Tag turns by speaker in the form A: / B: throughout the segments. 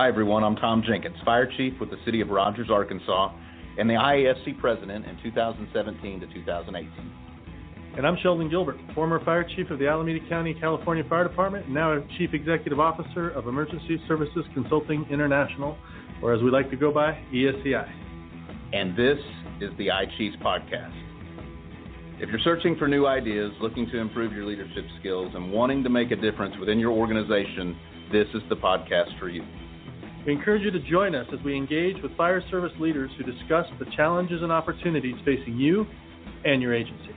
A: Hi, everyone. I'm Tom Jenkins, Fire Chief with the City of Rogers, Arkansas, and the IAFC President in 2017 to 2018.
B: And I'm Sheldon Gilbert, former Fire Chief of the Alameda County, California Fire Department, and now Chief Executive Officer of Emergency Services Consulting International, or as we like to go by, ESCI.
A: And this is the iChiefs Podcast. If you're searching for new ideas, looking to improve your leadership skills, and wanting to make a difference within your organization, this is the podcast for you.
B: We encourage you to join us as we engage with fire service leaders who discuss the challenges and opportunities facing you and your agency.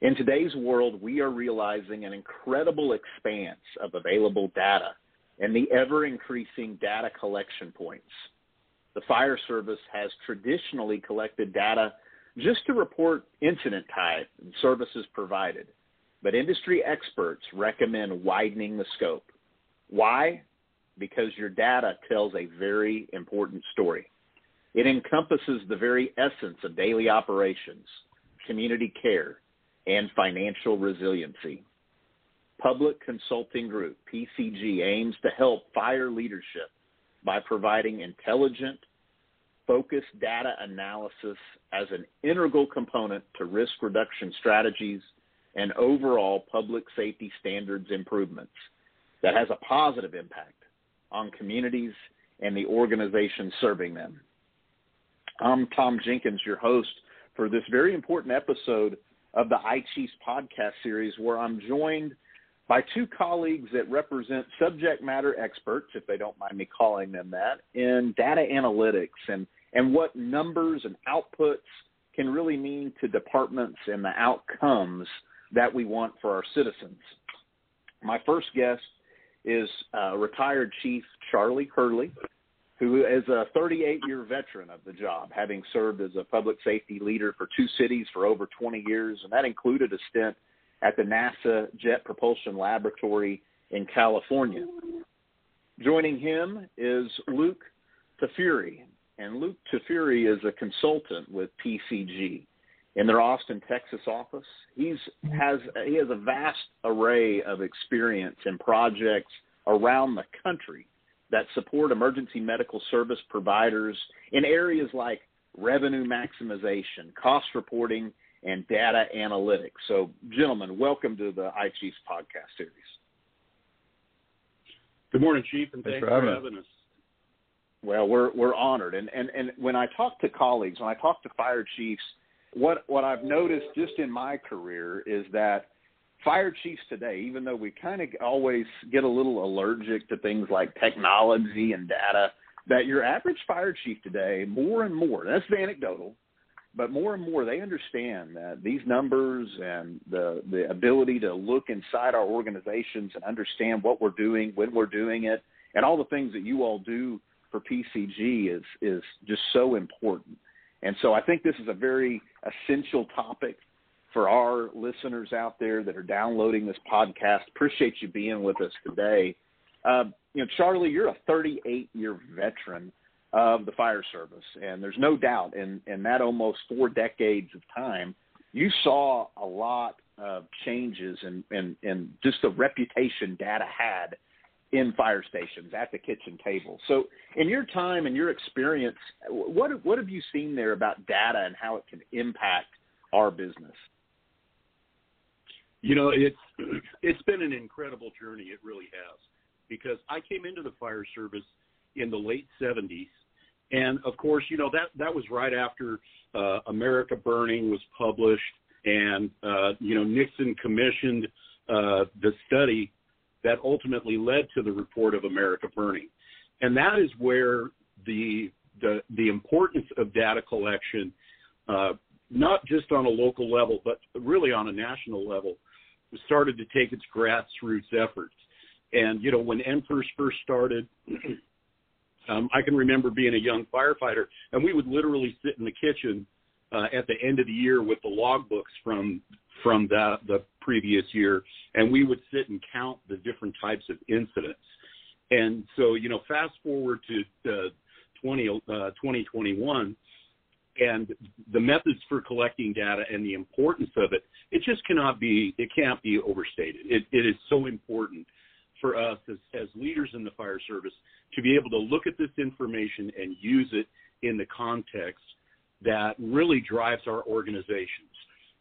A: In today's world, we are realizing an incredible expanse of available data and the ever increasing data collection points. The fire service has traditionally collected data just to report incident type and services provided. But industry experts recommend widening the scope. Why? Because your data tells a very important story. It encompasses the very essence of daily operations, community care, and financial resiliency. Public Consulting Group, PCG, aims to help fire leadership by providing intelligent, focused data analysis as an integral component to risk reduction strategies and overall public safety standards improvements that has a positive impact on communities and the organizations serving them. I'm Tom Jenkins, your host for this very important episode of the iChiefs podcast series, where I'm joined by two colleagues that represent subject matter experts, if they don't mind me calling them that, in data analytics and, and what numbers and outputs can really mean to departments and the outcomes that we want for our citizens. My first guest is uh, retired Chief Charlie Hurley, who is a 38 year veteran of the job, having served as a public safety leader for two cities for over 20 years, and that included a stint at the NASA Jet Propulsion Laboratory in California. Joining him is Luke Tafuri, and Luke Tafuri is a consultant with PCG in their Austin, Texas office. He's has he has a vast array of experience in projects around the country that support emergency medical service providers in areas like revenue maximization, cost reporting, and data analytics. So, gentlemen, welcome to the iChiefs podcast series.
C: Good morning, Chief, and thanks, thanks for, having, having us.
A: Well, we're we're honored, and and and when I talk to colleagues, when I talk to fire chiefs, what what I've noticed just in my career is that fire chiefs today, even though we kind of always get a little allergic to things like technology and data, that your average fire chief today, more and more, that's anecdotal, but more and more they understand that these numbers and the the ability to look inside our organizations and understand what we're doing, when we're doing it, and all the things that you all do for PCG is is just so important. And so I think this is a very essential topic for our listeners out there that are downloading this podcast. Appreciate you being with us today. Uh, you know, Charlie, you're a 38 year veteran of the fire service, and there's no doubt in in that almost four decades of time, you saw a lot of changes and and and just the reputation data had in fire stations at the kitchen table. So, in your time and your experience, what what have you seen there about data and how it can impact our business?
C: You know, it's it's been an incredible journey. It really has, because I came into the fire service in the late '70s, and of course, you know that that was right after uh, America Burning was published, and uh, you know Nixon commissioned uh, the study that ultimately led to the report of America Burning, and that is where the the the importance of data collection, uh, not just on a local level, but really on a national level, started to take its grassroots efforts. And you know, when NFIRS first started, um, I can remember being a young firefighter, and we would literally sit in the kitchen uh, at the end of the year with the logbooks from from the, the previous year, and we would sit and count the different types of incidents. And so, you know, fast forward to uh, 20, uh, 2021, and the methods for collecting data and the importance of it, it just cannot be, it can't be overstated. It, it is so important for us as, as leaders in the fire service to be able to look at this information and use it in the context that really drives our organizations.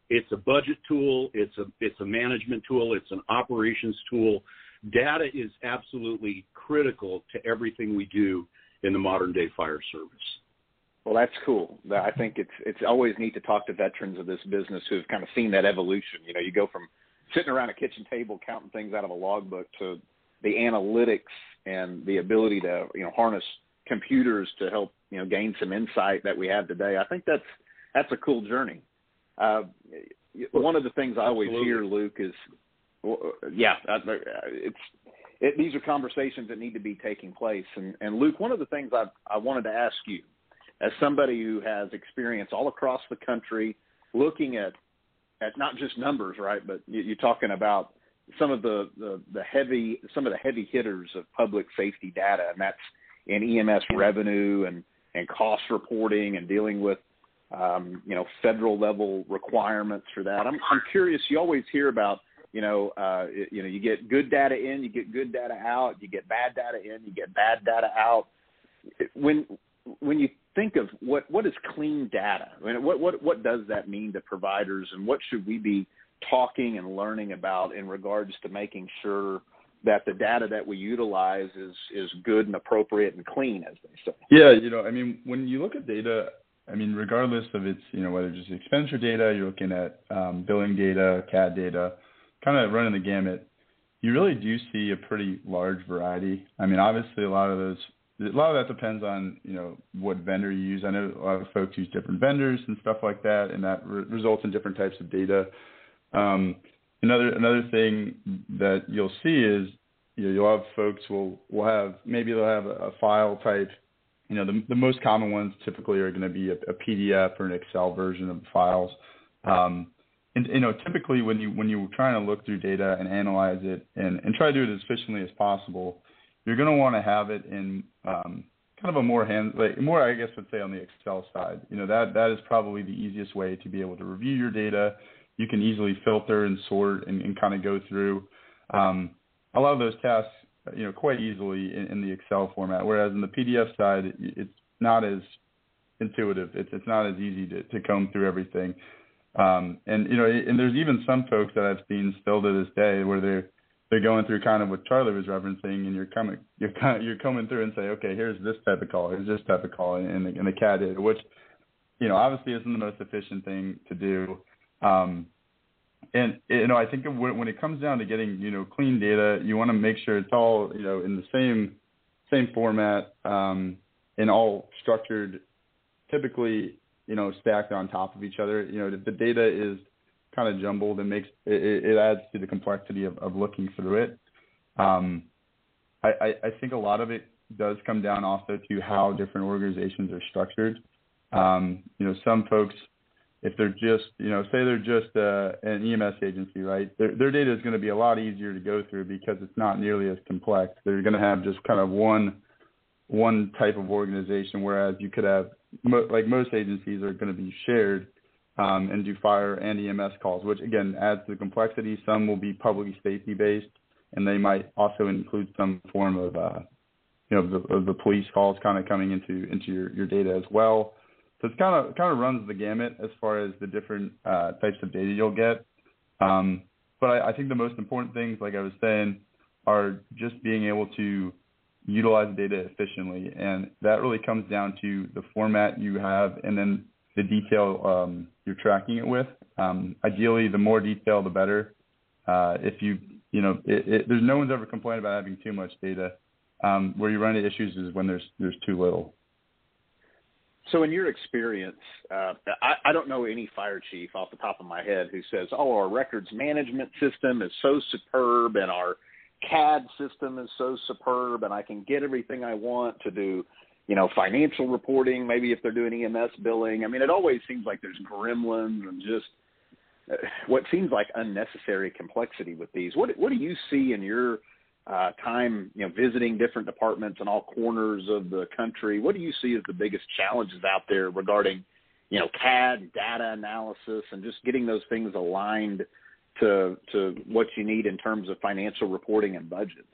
C: It's a budget tool, it's a it's a management tool, it's an operations tool. Data is absolutely critical to everything we do in the modern day fire service.
A: Well, that's cool. I think it's it's always neat to talk to veterans of this business who've kind of seen that evolution. You know, you go from sitting around a kitchen table counting things out of a logbook to the analytics and the ability to you know harness computers to help you know gain some insight that we have today. I think that's that's a cool journey. Uh, one of the things I always
C: Absolutely.
A: hear, Luke, is yeah, it's it, these are conversations that need to be taking place. And, and Luke, one of the things I I wanted to ask you as somebody who has experience all across the country looking at at not just numbers, right, but you're talking about some of the, the, the heavy some of the heavy hitters of public safety data, and that's in EMS revenue and and cost reporting and dealing with um, you know federal level requirements for that. I'm I'm curious. You always hear about you know uh, you know you get good data in, you get good data out, you get bad data in, you get bad data out. When when you think of what what is clean data, I mean, what what what does that mean to providers, and what should we be talking and learning about in regards to making sure that the data that we utilize is is good and appropriate and clean, as they say.
D: Yeah, you know, I mean, when you look at data, I mean, regardless of its, you know, whether it's expenditure data, you're looking at um, billing data, CAD data, kind of running the gamut. You really do see a pretty large variety. I mean, obviously, a lot of those, a lot of that depends on, you know, what vendor you use. I know a lot of folks use different vendors and stuff like that, and that re- results in different types of data. Um, another another thing that you'll see is you you'll have folks will will have maybe they'll have a, a file type. You know, the, the most common ones typically are going to be a, a PDF or an Excel version of the files. Um, and you know, typically when you when you're trying to look through data and analyze it and, and try to do it as efficiently as possible, you're going to want to have it in um, kind of a more hand like more I guess would say on the Excel side. You know, that that is probably the easiest way to be able to review your data. You can easily filter and sort and, and kind of go through. Um, a lot of those tasks, you know, quite easily in, in the Excel format. Whereas in the PDF side, it's not as intuitive. It's it's not as easy to, to comb through everything. Um, and you know, and there's even some folks that I've seen still to this day where they're they're going through kind of what Charlie was referencing, and you're coming you're kind of, you're coming through and say, okay, here's this type of call, here's this type of call and the, in the CAD which you know obviously isn't the most efficient thing to do. Um, and you know, I think when it comes down to getting you know clean data, you want to make sure it's all you know in the same same format um, and all structured, typically you know stacked on top of each other. You know, if the data is kind of jumbled, it makes it, it adds to the complexity of, of looking through it. Um, I, I, I think a lot of it does come down also to how different organizations are structured. Um, you know, some folks if they're just, you know, say they're just uh, an EMS agency, right? Their, their data is going to be a lot easier to go through because it's not nearly as complex. They're going to have just kind of one one type of organization, whereas you could have, mo- like most agencies, are going to be shared um, and do fire and EMS calls, which again adds to the complexity. Some will be public safety based, and they might also include some form of, uh, you know, the, of the police calls kind of coming into into your, your data as well. So it's kind of kind of runs the gamut as far as the different uh, types of data you'll get. Um, but I, I think the most important things, like I was saying, are just being able to utilize data efficiently, and that really comes down to the format you have and then the detail um, you're tracking it with. Um, ideally, the more detail, the better. Uh, if you you know, it, it, there's no one's ever complained about having too much data. Um, where you run into issues is when there's there's too little.
A: So, in your experience, uh, I, I don't know any fire chief off the top of my head who says, "Oh, our records management system is so superb, and our CAD system is so superb, and I can get everything I want to do." You know, financial reporting. Maybe if they're doing EMS billing. I mean, it always seems like there's gremlins and just uh, what seems like unnecessary complexity with these. What what do you see in your uh, time, you know, visiting different departments in all corners of the country. What do you see as the biggest challenges out there regarding you know, CAD data analysis and just getting those things aligned to to what you need in terms of financial reporting and budgets?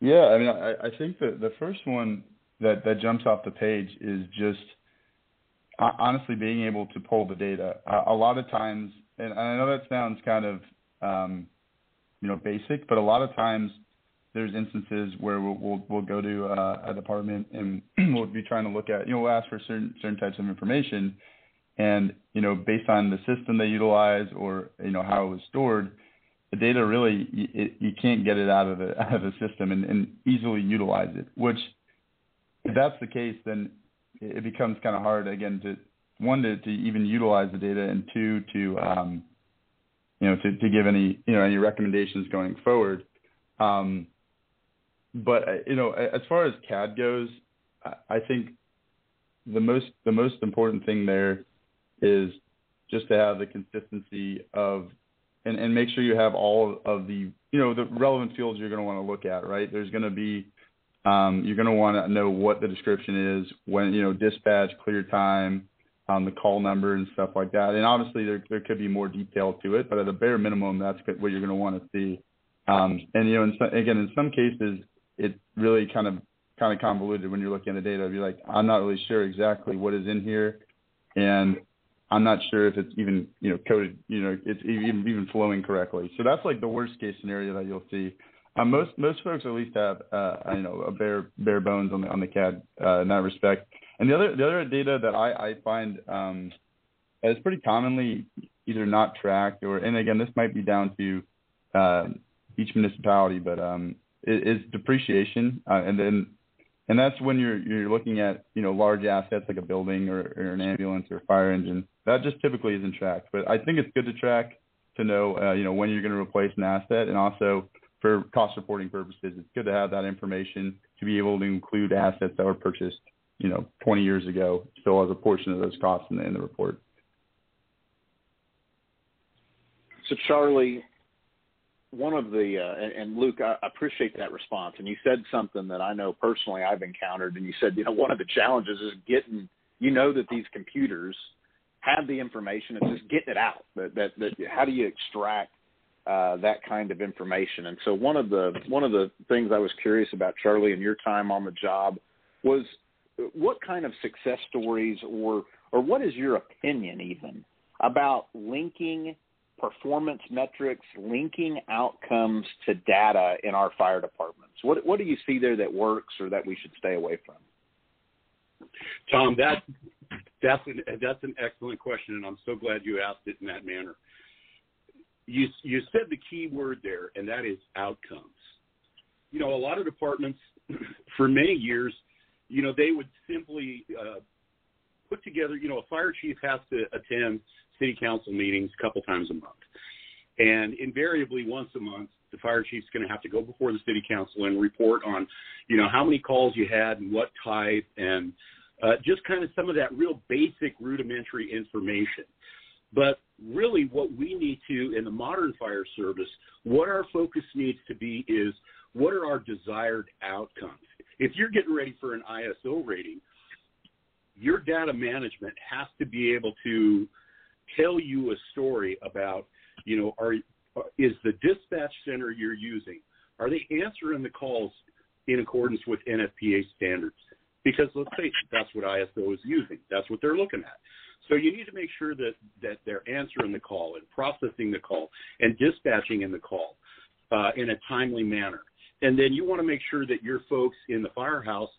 D: Yeah, I mean, I, I think that the first one that that jumps off the page is just honestly being able to pull the data. A, a lot of times, and I know that sounds kind of um, you know basic, but a lot of times there's instances where we'll we'll, we'll go to uh, a department and we'll be trying to look at you know we'll ask for certain certain types of information, and you know based on the system they utilize or you know how it was stored, the data really it, you can't get it out of the out of the system and, and easily utilize it. Which if that's the case, then it becomes kind of hard again to one to, to even utilize the data and two to um, you know to, to give any you know any recommendations going forward. Um, but uh, you know, as far as CAD goes, I think the most the most important thing there is just to have the consistency of and, and make sure you have all of the you know the relevant fields you're going to want to look at right there's going to be um, you're going to want to know what the description is when you know dispatch clear time um, the call number and stuff like that and obviously there, there could be more detail to it but at a bare minimum that's what you're going to want to see um, and you know in again in some cases it really kind of kind of convoluted when you're looking at the data. You're like, I'm not really sure exactly what is in here, and I'm not sure if it's even you know coded, you know, it's even even flowing correctly. So that's like the worst case scenario that you'll see. Um, most most folks at least have uh, you know a bare bare bones on the on the CAD uh, in that respect. And the other the other data that I I find um, is pretty commonly either not tracked or and again this might be down to uh, each municipality, but um, is, depreciation, uh, and then and that's when you're you're looking at you know large assets like a building or, or an ambulance or a fire engine. That just typically isn't tracked, but I think it's good to track to know uh, you know when you're going to replace an asset, and also for cost reporting purposes, it's good to have that information to be able to include assets that were purchased you know 20 years ago still has a portion of those costs in the, in the report.
A: So Charlie, one of the uh, and, Luke, I appreciate that response. And you said something that I know personally I've encountered. And you said, you know, one of the challenges is getting. You know that these computers have the information. It's just getting it out. That that, that how do you extract uh, that kind of information? And so one of the one of the things I was curious about, Charlie, and your time on the job was what kind of success stories or or what is your opinion even about linking performance metrics linking outcomes to data in our fire departments? What what do you see there that works or that we should stay away from?
C: Tom, that that's an that's an excellent question, and I'm so glad you asked it in that manner. You you said the key word there, and that is outcomes. You know, a lot of departments for many years, you know, they would simply uh, put together. You know, a fire chief has to attend city council meetings a couple times a month. And invariably, once a month, the fire chief's going to have to go before the city council and report on, you know, how many calls you had and what type, and uh, just kind of some of that real basic rudimentary information. But really, what we need to, in the modern fire service, what our focus needs to be is what are our desired outcomes? If you're getting ready for an ISO rating, your data management has to be able to tell you a story about, you know, are is the dispatch center you're using are they answering the calls in accordance with NFPA standards? Because let's face it, that's what ISO is using. That's what they're looking at. So you need to make sure that that they're answering the call and processing the call and dispatching in the call uh, in a timely manner. And then you want to make sure that your folks in the firehouse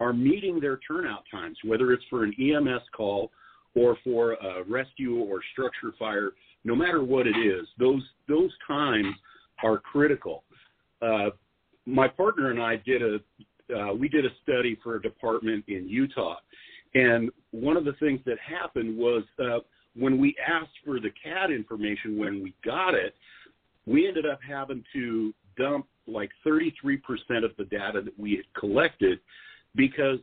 C: are meeting their turnout times, whether it's for an EMS call or for a rescue or structure fire, no matter what it is, those those times are critical. Uh, my partner and I did a uh, we did a study for a department in Utah, and one of the things that happened was uh, when we asked for the CAD information when we got it, we ended up having to dump like 33% of the data that we had collected because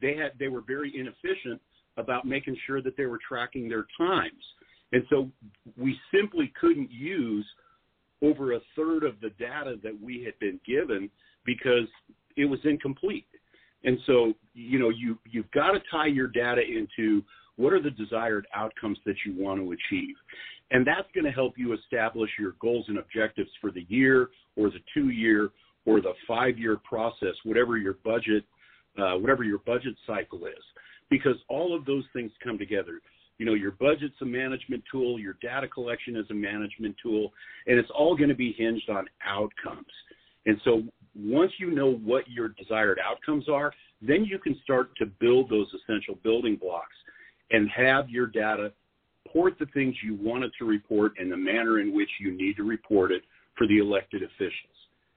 C: they had they were very inefficient about making sure that they were tracking their times. And so we simply couldn't use over a third of the data that we had been given because it was incomplete. And so, you know, you you've got to tie your data into what are the desired outcomes that you want to achieve. And that's going to help you establish your goals and objectives for the year or the two year or the five year process, whatever your budget, uh, whatever your budget cycle is, because all of those things come together. You know, your budget's a management tool, your data collection is a management tool, and it's all going to be hinged on outcomes. And so once you know what your desired outcomes are, then you can start to build those essential building blocks and have your data report the things you want it to report in the manner in which you need to report it for the elected officials.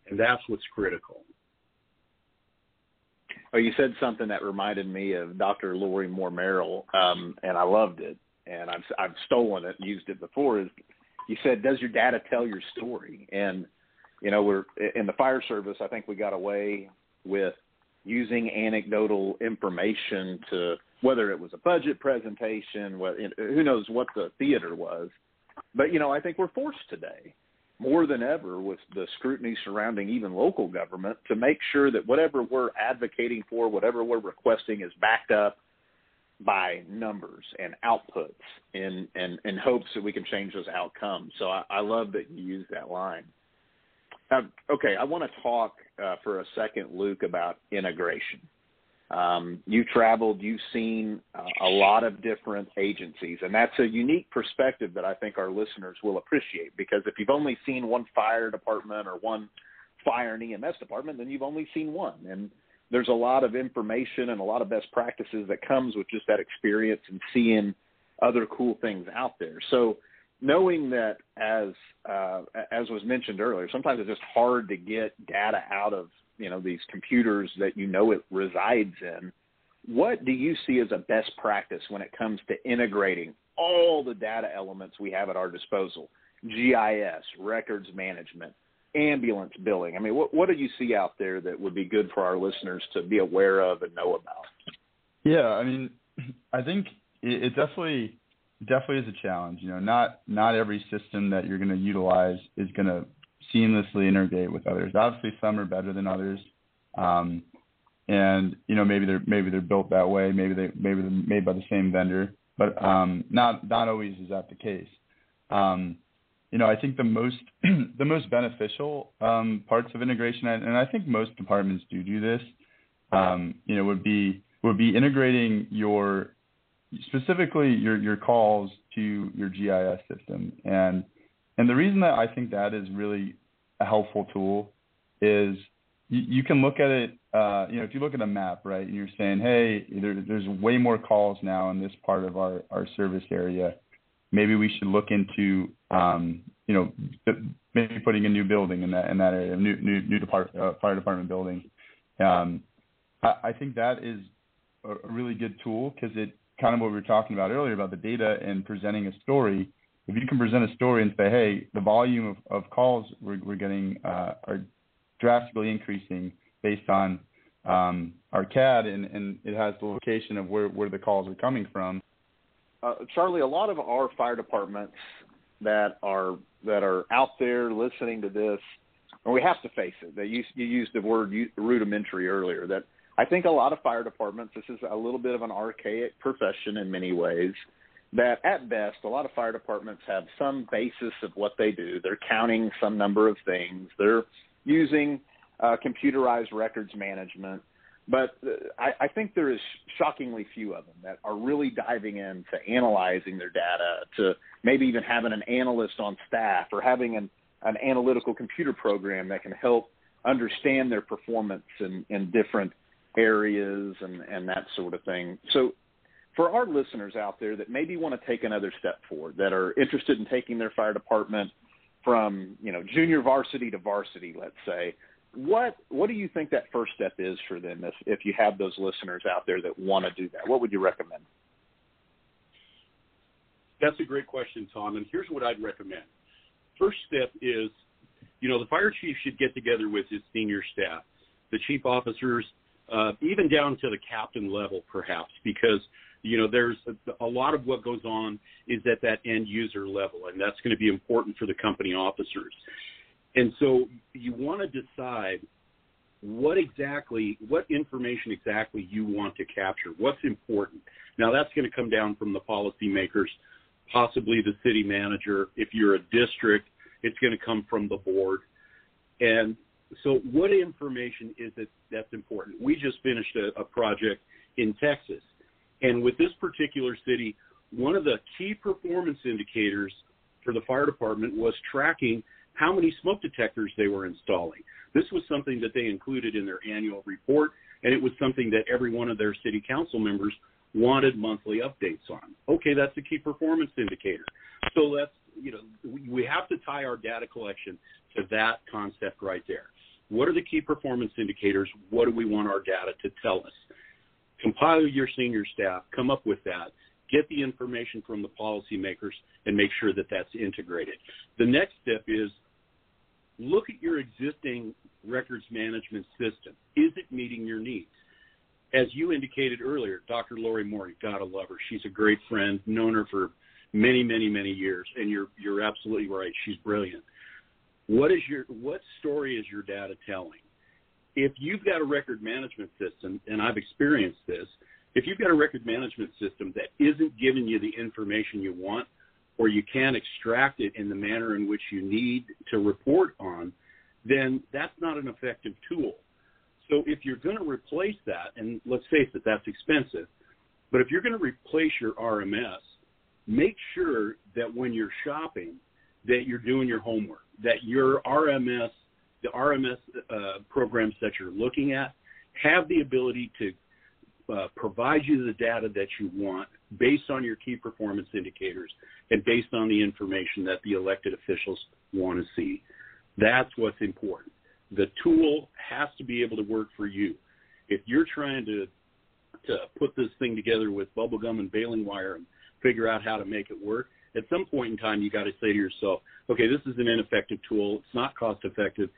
C: And that's what's critical.
A: Oh, you said something that reminded me of Dr. Lori Moore Merrell, um, and I loved it. And I've I've stolen it used it before. Is you said, does your data tell your story? And you know, we're in the fire service. I think we got away with using anecdotal information to whether it was a budget presentation, what, who knows what the theater was. But, you know, I think we're forced today more than ever with the scrutiny surrounding even local government to make sure that whatever we're advocating for, whatever we're requesting is backed up by numbers and outputs in, in, in hopes that we can change those outcomes. So I, I love that you use that line. Okay, I want to talk uh, for a second, Luke, about integration. Um, you traveled, you've seen uh, a lot of different agencies, and that's a unique perspective that I think our listeners will appreciate. Because if you've only seen one fire department or one fire and EMS department, then you've only seen one. And there's a lot of information and a lot of best practices that comes with just that experience and seeing other cool things out there. So knowing that as uh, as was mentioned earlier, sometimes it's just hard to get data out of you know these computers that you know it resides in. What do you see as a best practice when it comes to integrating all the data elements we have at our disposal? GIS, records management, ambulance billing. I mean, what what do you see out there that would be good for our listeners to be aware of and know about?
D: Yeah, I mean, I think it, it definitely definitely is a challenge. You know, not not every system that you're going to utilize is going to seamlessly integrate with others. Obviously, some are better than others, um, and you know maybe they're maybe they're built that way. Maybe they maybe they're made by the same vendor, but um, not not always is that the case. Um, you know, I think the most the most beneficial um, parts of integration, and I think most departments do do this. Um, you know, would be would be integrating your specifically your your calls to your GIS system. And and the reason that I think that is really a helpful tool is you, you can look at it. Uh, you know, if you look at a map, right, and you're saying, hey, there, there's way more calls now in this part of our our service area. Maybe we should look into, um, you know, maybe putting a new building in that in that area, new new new depart, uh, fire department building. Um, I, I think that is a really good tool because it kind of what we were talking about earlier about the data and presenting a story. If you can present a story and say, hey, the volume of, of calls we're, we're getting uh, are drastically increasing based on um, our CAD, and, and it has the location of where, where the calls are coming from.
A: Uh, Charlie, a lot of our fire departments that are that are out there listening to this, and we have to face it. That you, you used the word rudimentary earlier. That I think a lot of fire departments, this is a little bit of an archaic profession in many ways, that at best, a lot of fire departments have some basis of what they do. They're counting some number of things, they're using uh, computerized records management. But uh, I, I think there is shockingly few of them that are really diving into analyzing their data, to maybe even having an analyst on staff or having an, an analytical computer program that can help understand their performance in, in different areas and, and that sort of thing. So for our listeners out there that maybe want to take another step forward, that are interested in taking their fire department from, you know, junior varsity to varsity, let's say, what what do you think that first step is for them if, if you have those listeners out there that want to do that? What would you recommend?
C: That's a great question, Tom. And here's what I'd recommend. First step is, you know, the fire chief should get together with his senior staff, the chief officers, uh, even down to the captain level, perhaps, because you know there's a, a lot of what goes on is at that end user level, and that's going to be important for the company officers. And so you want to decide what exactly, what information exactly you want to capture, what's important. Now that's going to come down from the policymakers, possibly the city manager. If you're a district, it's going to come from the board. And so what information is it that's important? We just finished a, a project in Texas. And with this particular city, one of the key performance indicators for the fire department was tracking how many smoke detectors they were installing. This was something that they included in their annual report, and it was something that every one of their city council members wanted monthly updates on. Okay, that's a key performance indicator. So let's, you know, we have to tie our data collection to that concept right there. What are the key performance indicators? What do we want our data to tell us? Compile your senior staff, come up with that, get the information from the policymakers, and make sure that that's integrated. The next step is look at your existing records management system. Is it meeting your needs? As you indicated earlier, Dr. Lori Moore, gotta love her. She's a great friend, known her for many, many, many years, and you're you're absolutely right. She's brilliant. What is your what story is your data telling? If you've got a record management system, and I've experienced this, if you've got a record management system that isn't giving you the information you want, or you can't extract it in the manner in which you need to report on, then that's not an effective tool. So if you're going to replace that, and let's face it, that's expensive, but if you're going to replace your RMS, make sure that when you're shopping, that you're doing your homework, that your RMS, the RMS uh, programs that you're looking at, have the ability to uh, provide you the data that you want based on your key performance indicators and based on the information that the elected officials want to see. That's what's important. The tool has to be able to work for you. If you're trying to to put this thing together with bubblegum and baling wire and figure out how to make it work, at some point in time you got to say to yourself, okay, this is an ineffective tool. It's not cost effective.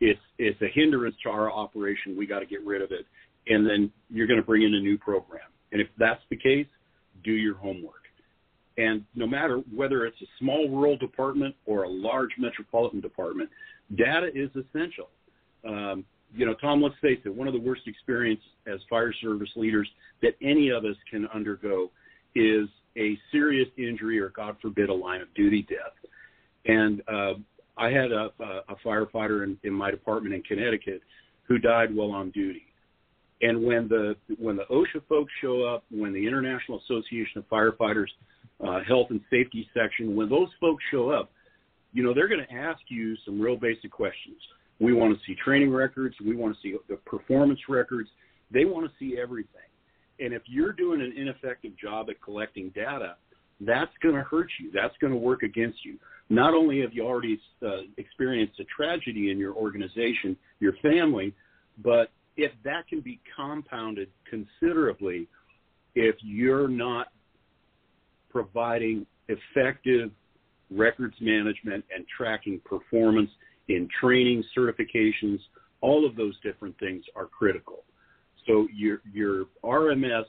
C: It's it's a hindrance to our operation. We got to get rid of it. And then you're going to bring in a new program. And if that's the case, do your homework. And no matter whether it's a small rural department or a large metropolitan department, data is essential. Um, you know, Tom, let's face it, one of the worst experiences as fire service leaders that any of us can undergo is a serious injury or, God forbid, a line of duty death. And uh, I had a, a firefighter in, in my department in Connecticut who died while on duty. And when the when the OSHA folks show up, when the International Association of Firefighters uh, Health and Safety section, when those folks show up, you know they're going to ask you some real basic questions. We want to see training records. We want to see the performance records. They want to see everything. And if you're doing an ineffective job at collecting data, that's going to hurt you. That's going to work against you. Not only have you already uh, experienced a tragedy in your organization, your family, but if that can be compounded considerably if you're not providing effective records management and tracking performance in training certifications all of those different things are critical so your your RMS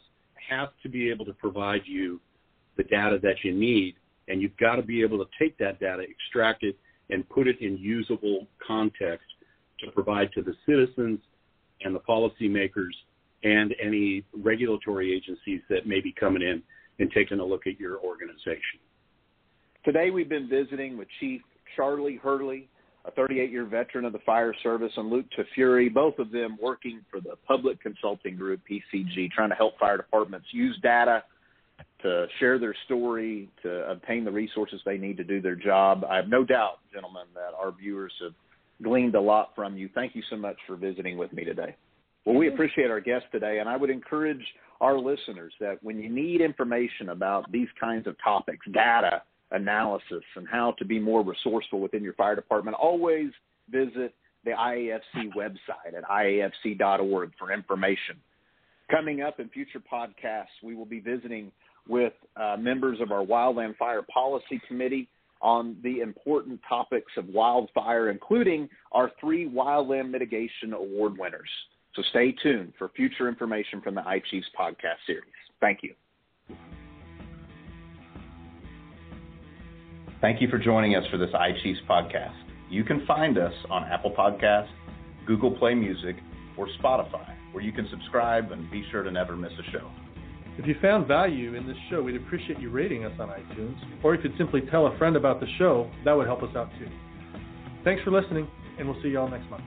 C: has to be able to provide you the data that you need and you've got to be able to take that data extract it and put it in usable context to provide to the citizens and the policymakers and any regulatory agencies that may be coming in and taking a look at your organization.
A: Today, we've been visiting with Chief Charlie Hurley, a 38 year veteran of the fire service, and Luke Tafuri, both of them working for the Public Consulting Group, PCG, trying to help fire departments use data to share their story, to obtain the resources they need to do their job. I have no doubt, gentlemen, that our viewers have gleaned a lot from you. Thank you so much for visiting with me today. Well, we appreciate our guest today, and I would encourage our listeners that when you need information about these kinds of topics, data analysis, and how to be more resourceful within your fire department, always visit the IAFC website at iafc.org for information. Coming up in future podcasts, we will be visiting with uh, members of our Wildland Fire Policy Committee on the important topics of wildfire, including our three Wildland Mitigation Award winners. So stay tuned for future information from the iChiefs podcast series. Thank you.
E: Thank you for joining us for this iChiefs podcast. You can find us on Apple Podcasts, Google Play Music, or Spotify, where you can subscribe and be sure to never miss a show.
B: If you found value in this show, we'd appreciate you rating us on iTunes, or you could simply tell a friend about the show. That would help us out too. Thanks for listening, and we'll see you all next month.